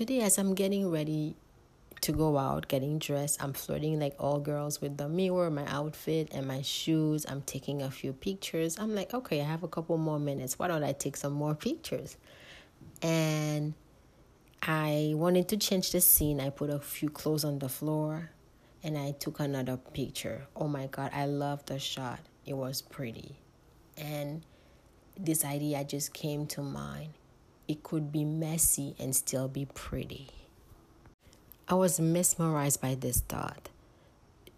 today, as I'm getting ready to go out, getting dressed, I'm flirting like all girls with the mirror, my outfit, and my shoes. I'm taking a few pictures. I'm like, okay, I have a couple more minutes. Why don't I take some more pictures? And I wanted to change the scene. I put a few clothes on the floor and I took another picture. Oh my God, I love the shot. It was pretty. And this idea just came to mind. It could be messy and still be pretty. I was mesmerized by this thought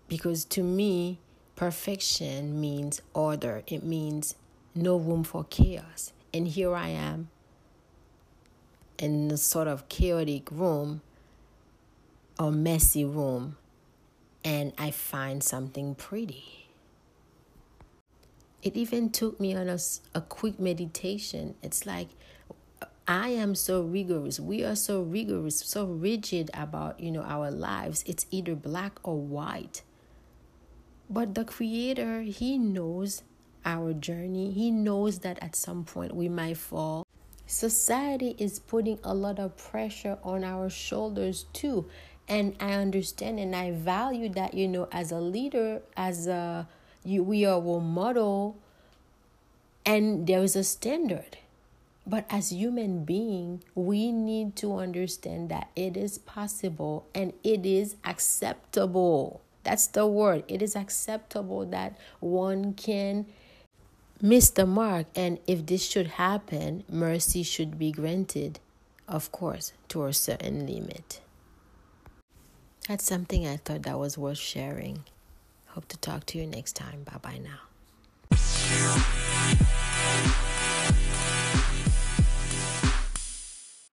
because to me, perfection means order, it means no room for chaos. And here I am in a sort of chaotic room or messy room, and I find something pretty. It even took me on a, a quick meditation. It's like I am so rigorous. We are so rigorous, so rigid about, you know, our lives. It's either black or white. But the creator, he knows our journey. He knows that at some point we might fall. Society is putting a lot of pressure on our shoulders too. And I understand and I value that, you know, as a leader, as a you we are a model and there is a standard but as human being, we need to understand that it is possible and it is acceptable. That's the word. It is acceptable that one can miss the mark and if this should happen, mercy should be granted, of course, to a certain limit. That's something I thought that was worth sharing. Hope to talk to you next time. Bye bye now.